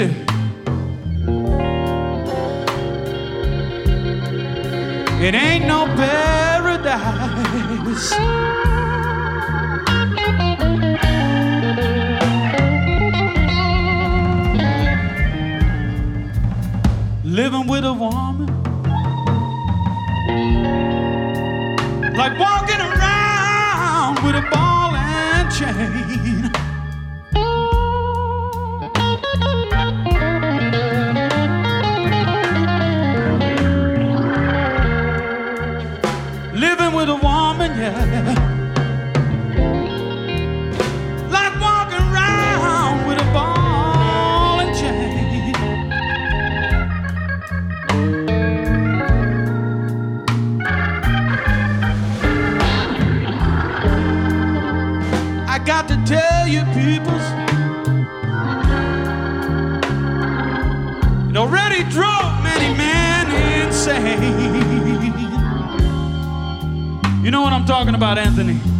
It ain't no paradise. Living with a woman, like walking around with a ball and chain. About, Anthony?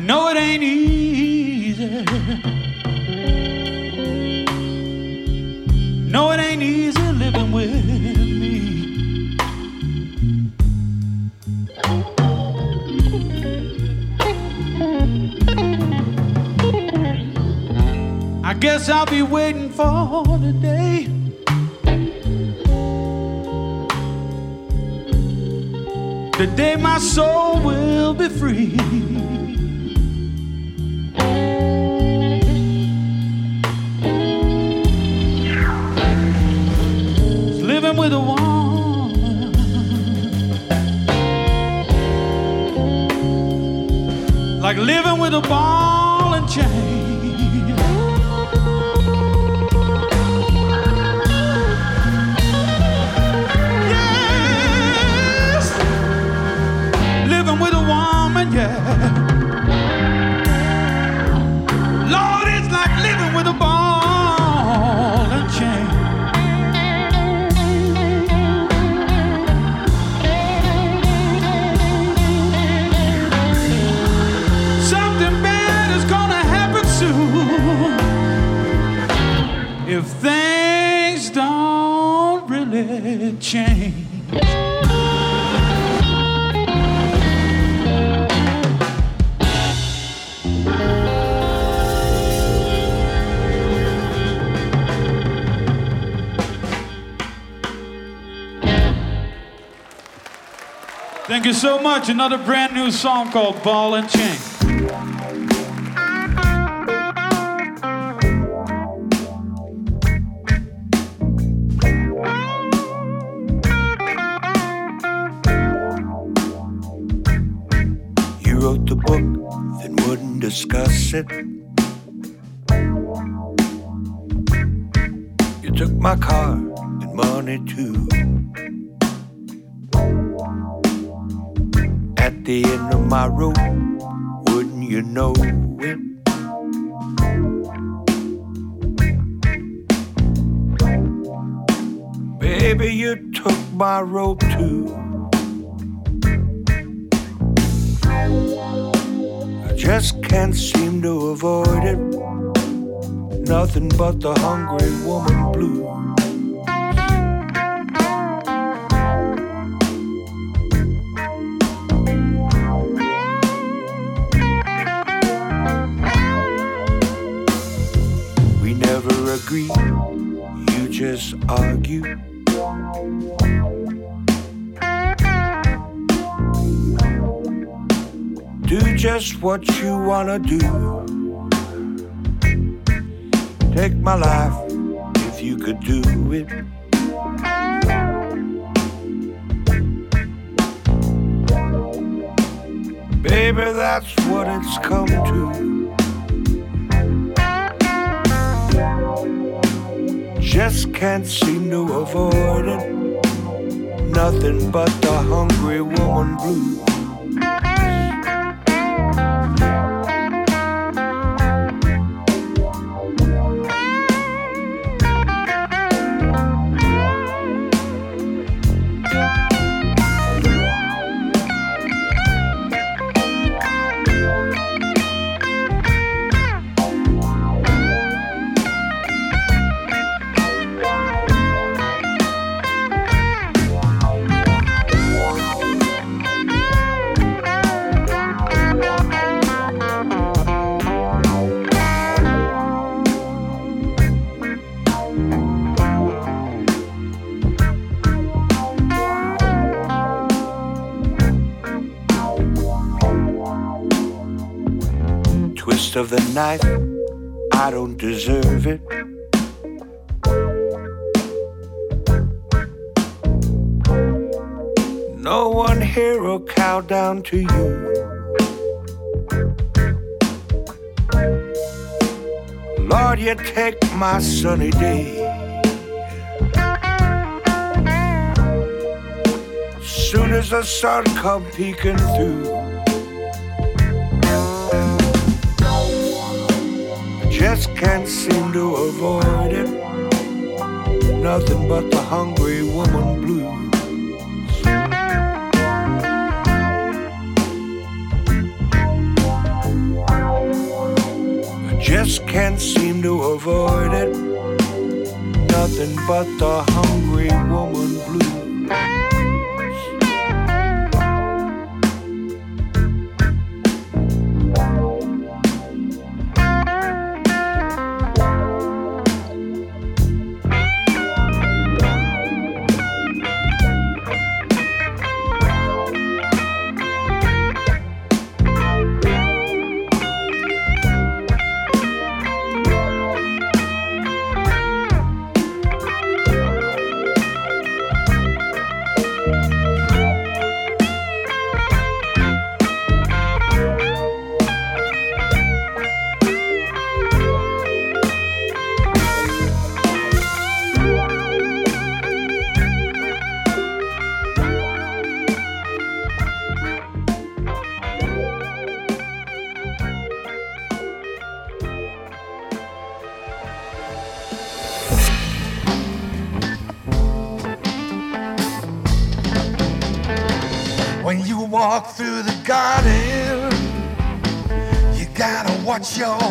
I know it ain't easy. No, it ain't easy living with me. I guess I'll be waiting for the day. The day my soul will be free. Like living with a ball and chain. Yes, living with a woman, yeah. Change. Thank you so much. Another brand new song called Ball and Chain. Discuss. You took my car and money too. At the end of my rope, wouldn't you know it? Baby, you took my rope too. Just can't seem to avoid it. Nothing but the hungry woman blue. What you wanna do. Take my life if you could do it. Baby, that's what it's come to. Just can't seem to avoid it. Nothing but the hungry woman blues. Of the knife, I don't deserve it. No one here will cow down to you. Lord, you take my sunny day. Soon as the sun come peeking through. Just can't seem to avoid it. Nothing but the hungry woman blues. I just can't seem to avoid it. Nothing but the hungry woman gotta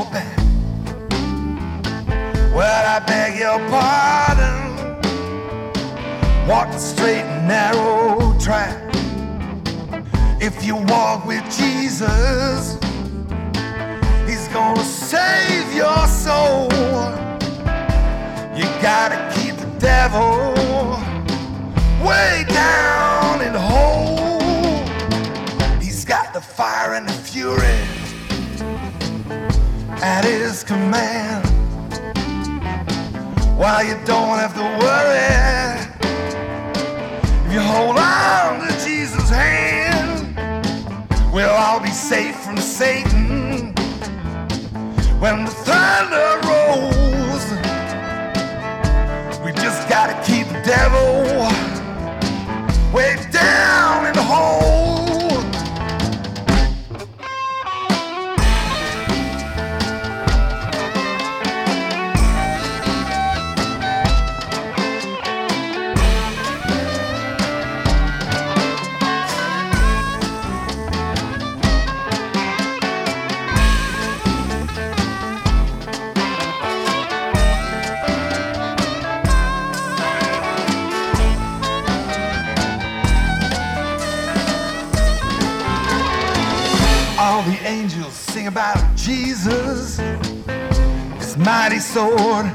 sword.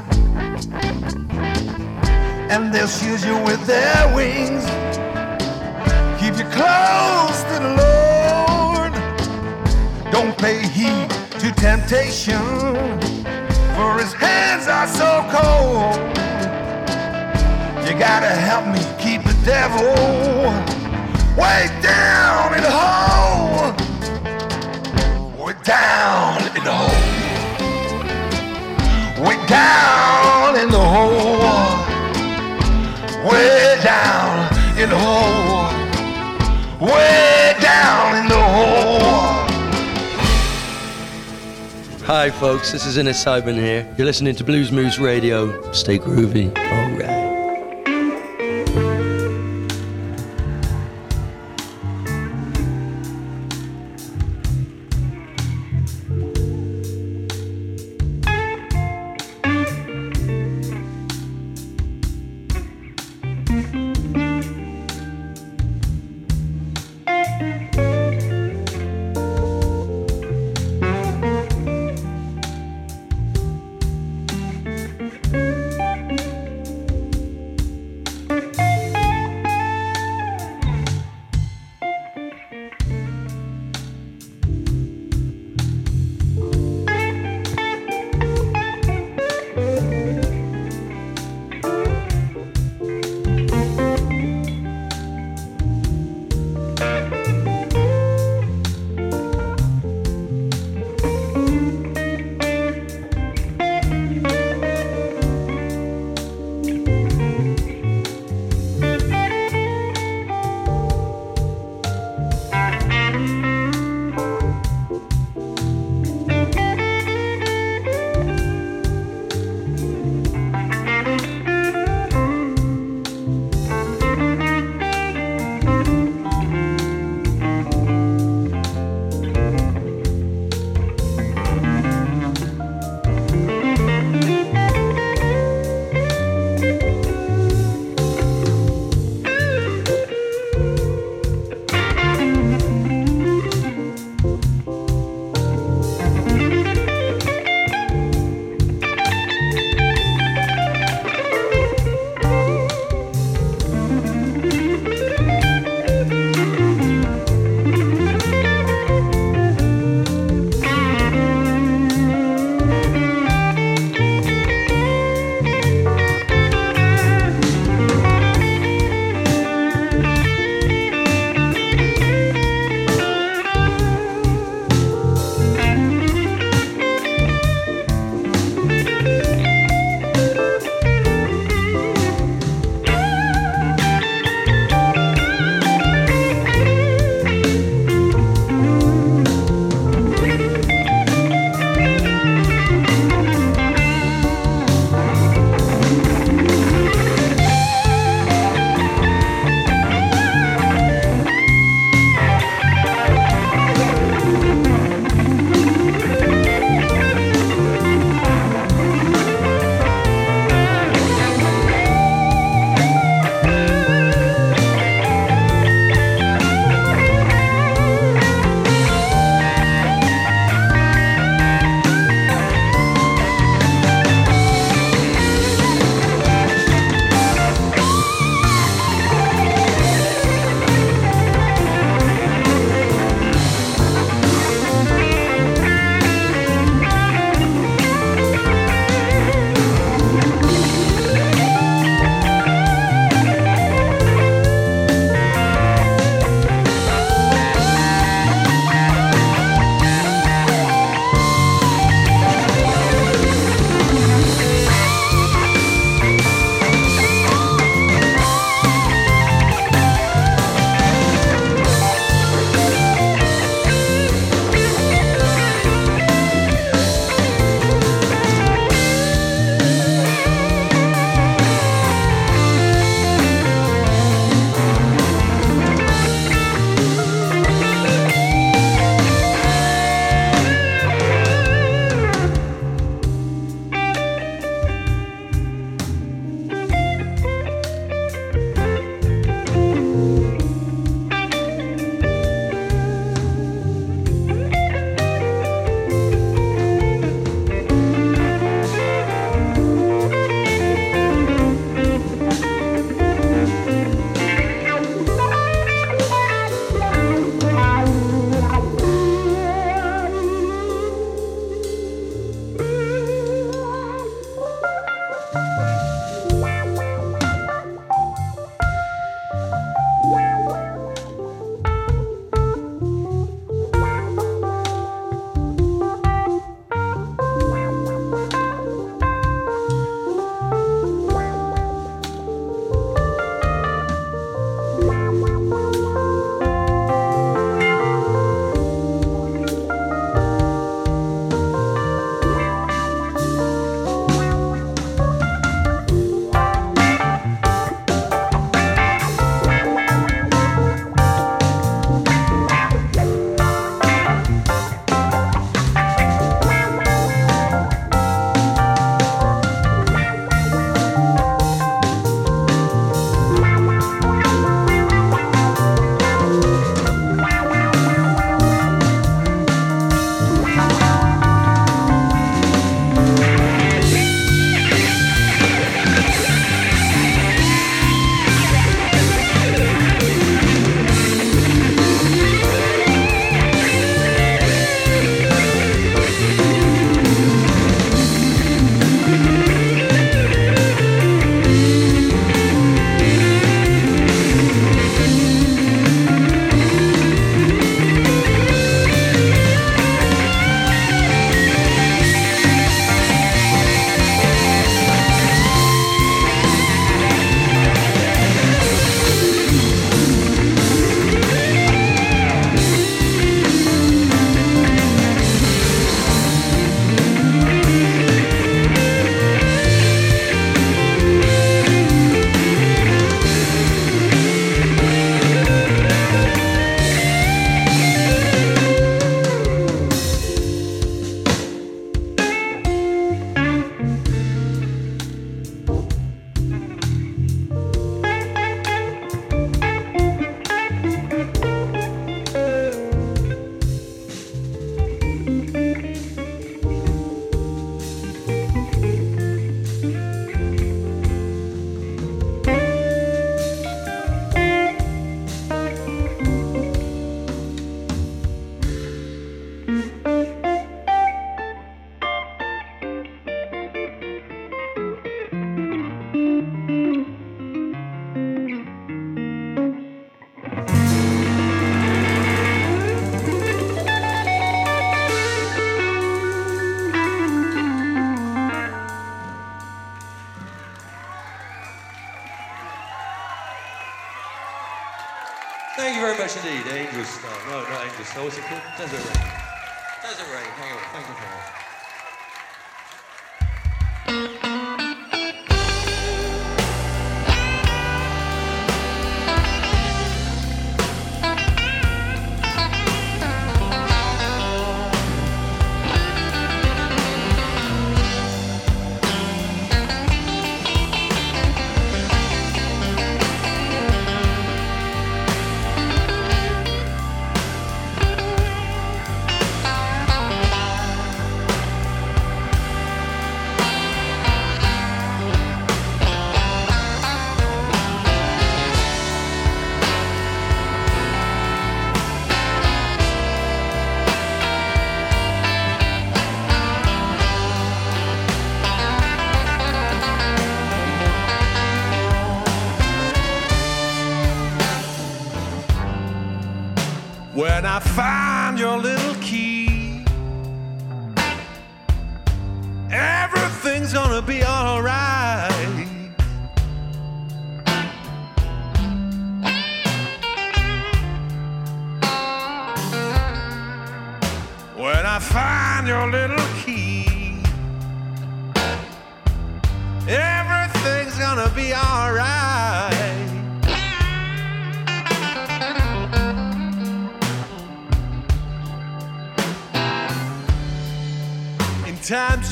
and they'll shield you with their wings. Keep you close to the Lord. Don't pay heed to temptation, for his hands are so cold. You gotta help me keep the devil way down in the hole. Way down in the hole. Way down in the hole. Way down in the hole. Way down in the hole. Hi, folks. This is Innes Sibun here. You're listening to Blues Moose Radio. Stay groovy.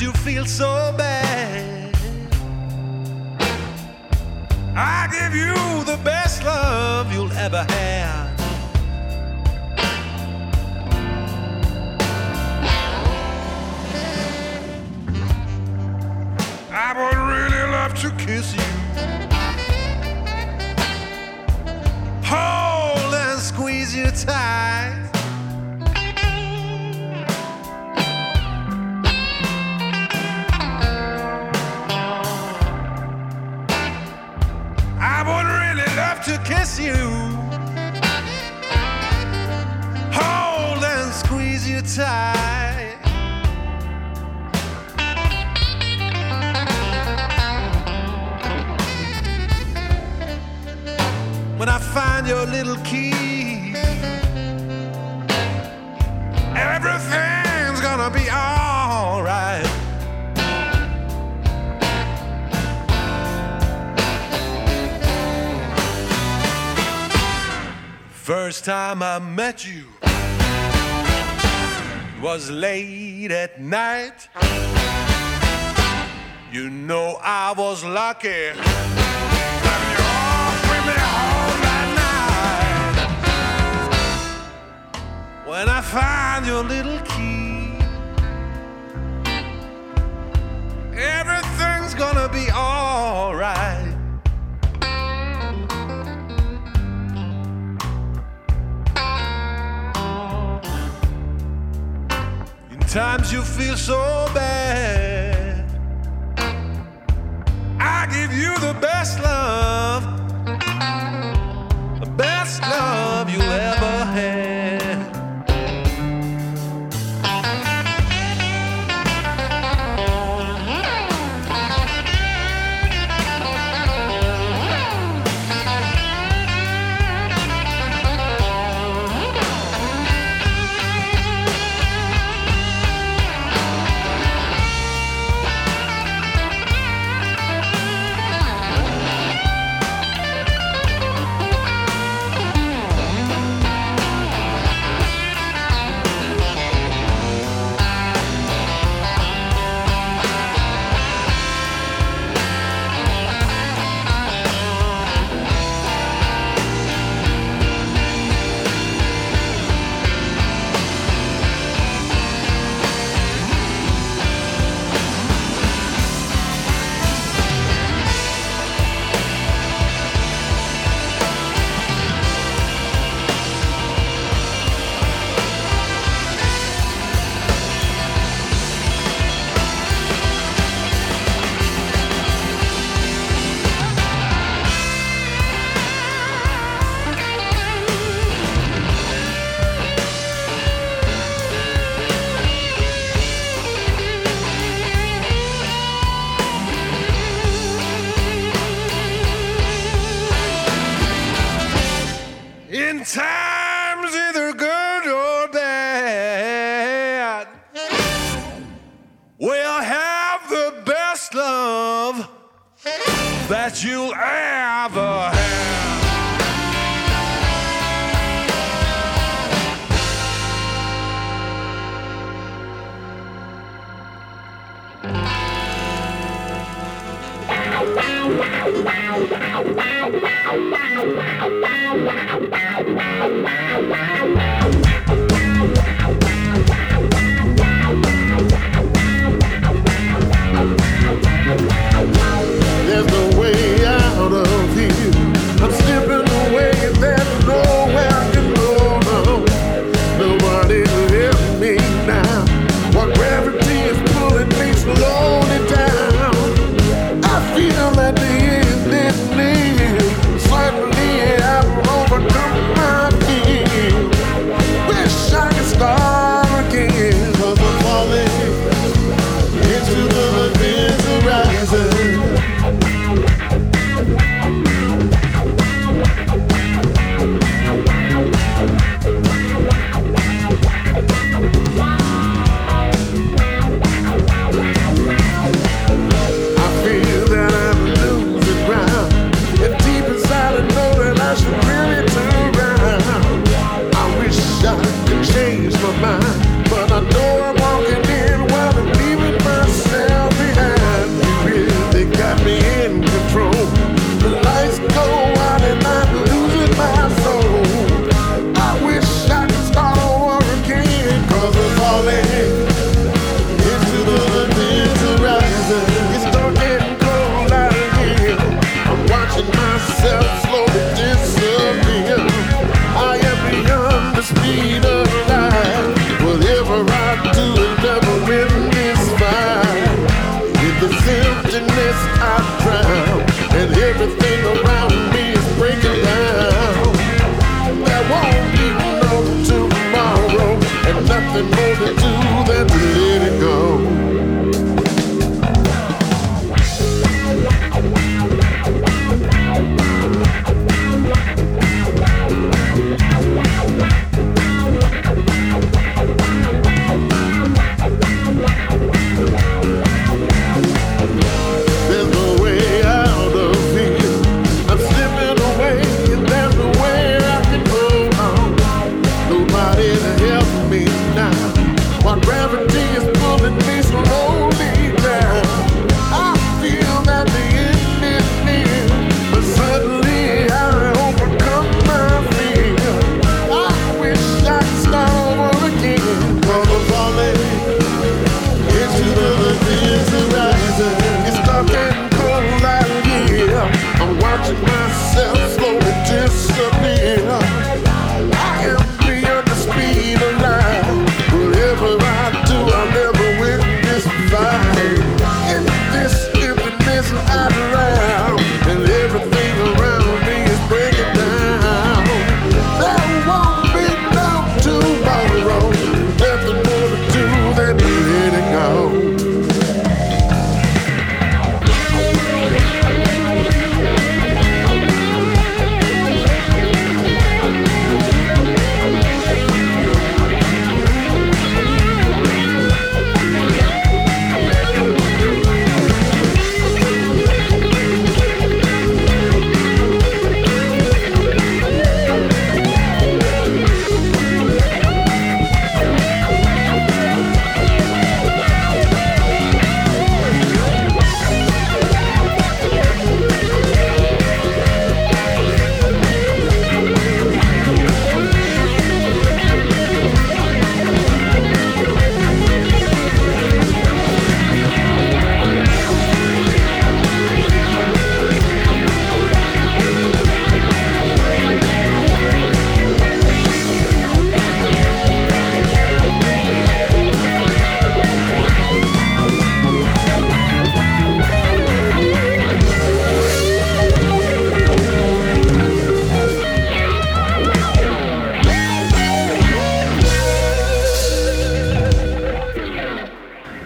You feel so bad, you tight. When I find your little key, everything's gonna be alright. First time I met you was late at night. You know I was lucky. When I find your little key, everything's gonna be alright. Times you feel so bad, I give you the best love, the best love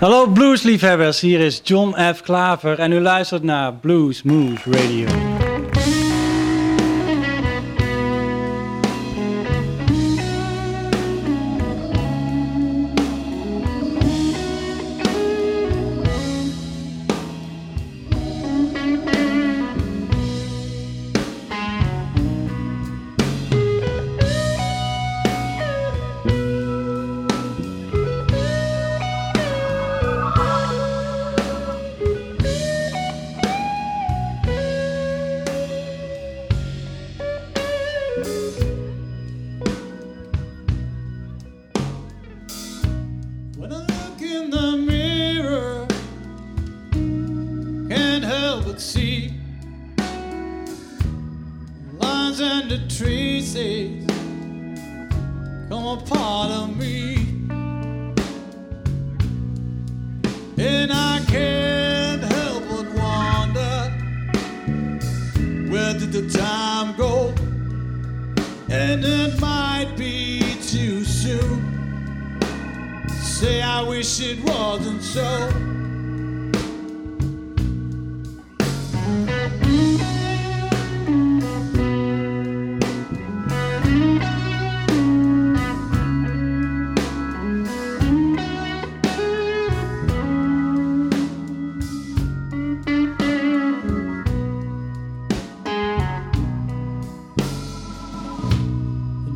Hallo bluesliefhebbers, hier is John F. Klaver en u luistert naar Blues Moves Radio.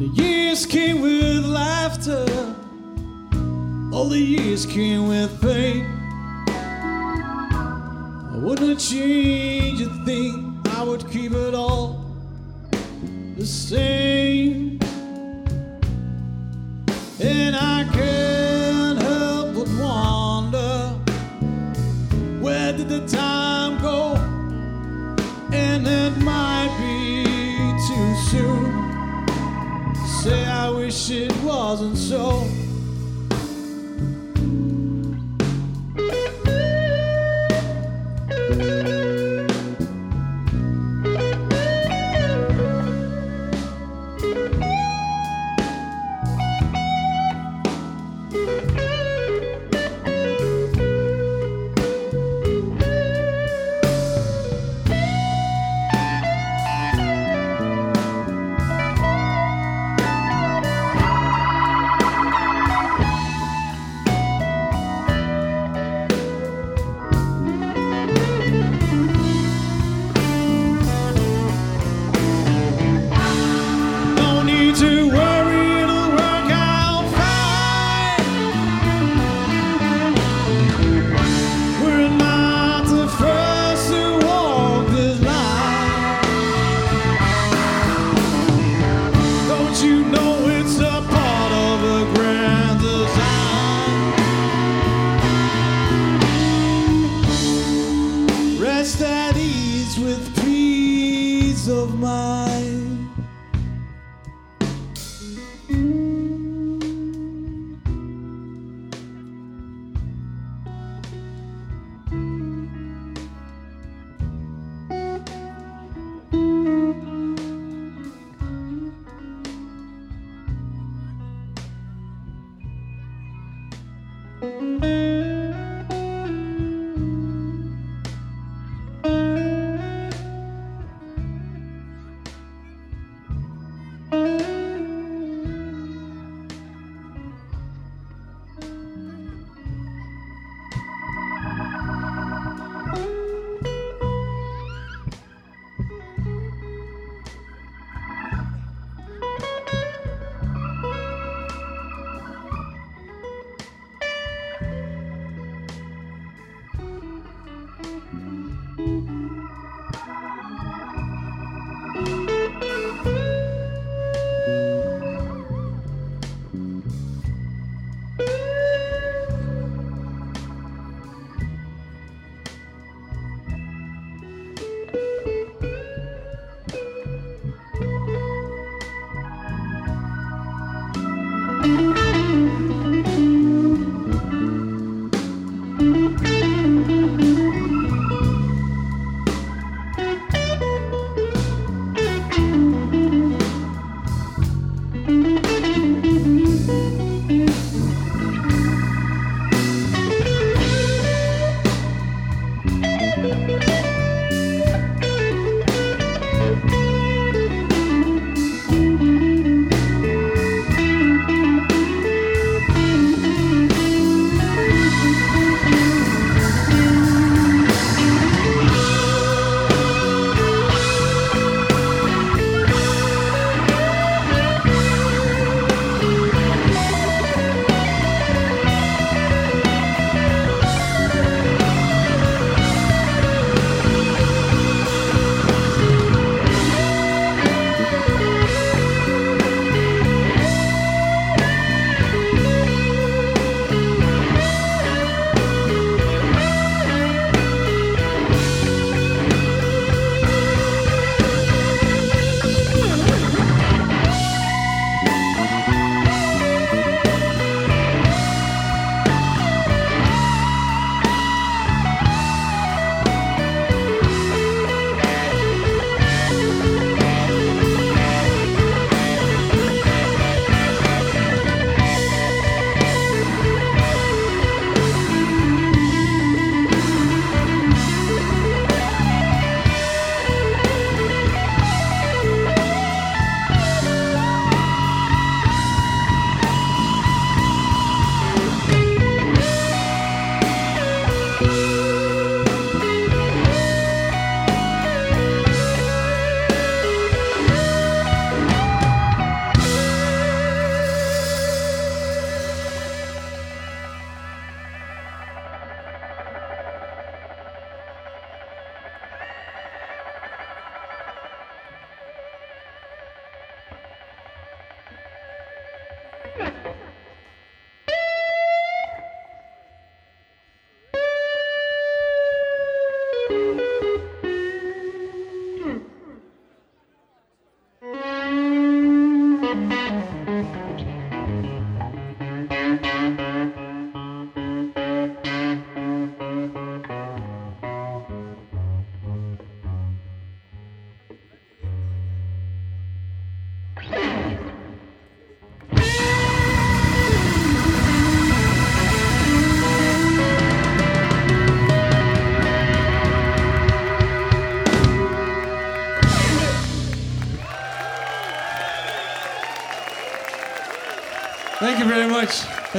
The years came with laughter, all the years came with pain. I wouldn't change a thing, I would keep it all the same. claws and so.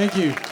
Thank you.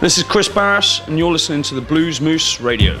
This is Chris Barris, and you're listening to the Blues Moose Radio.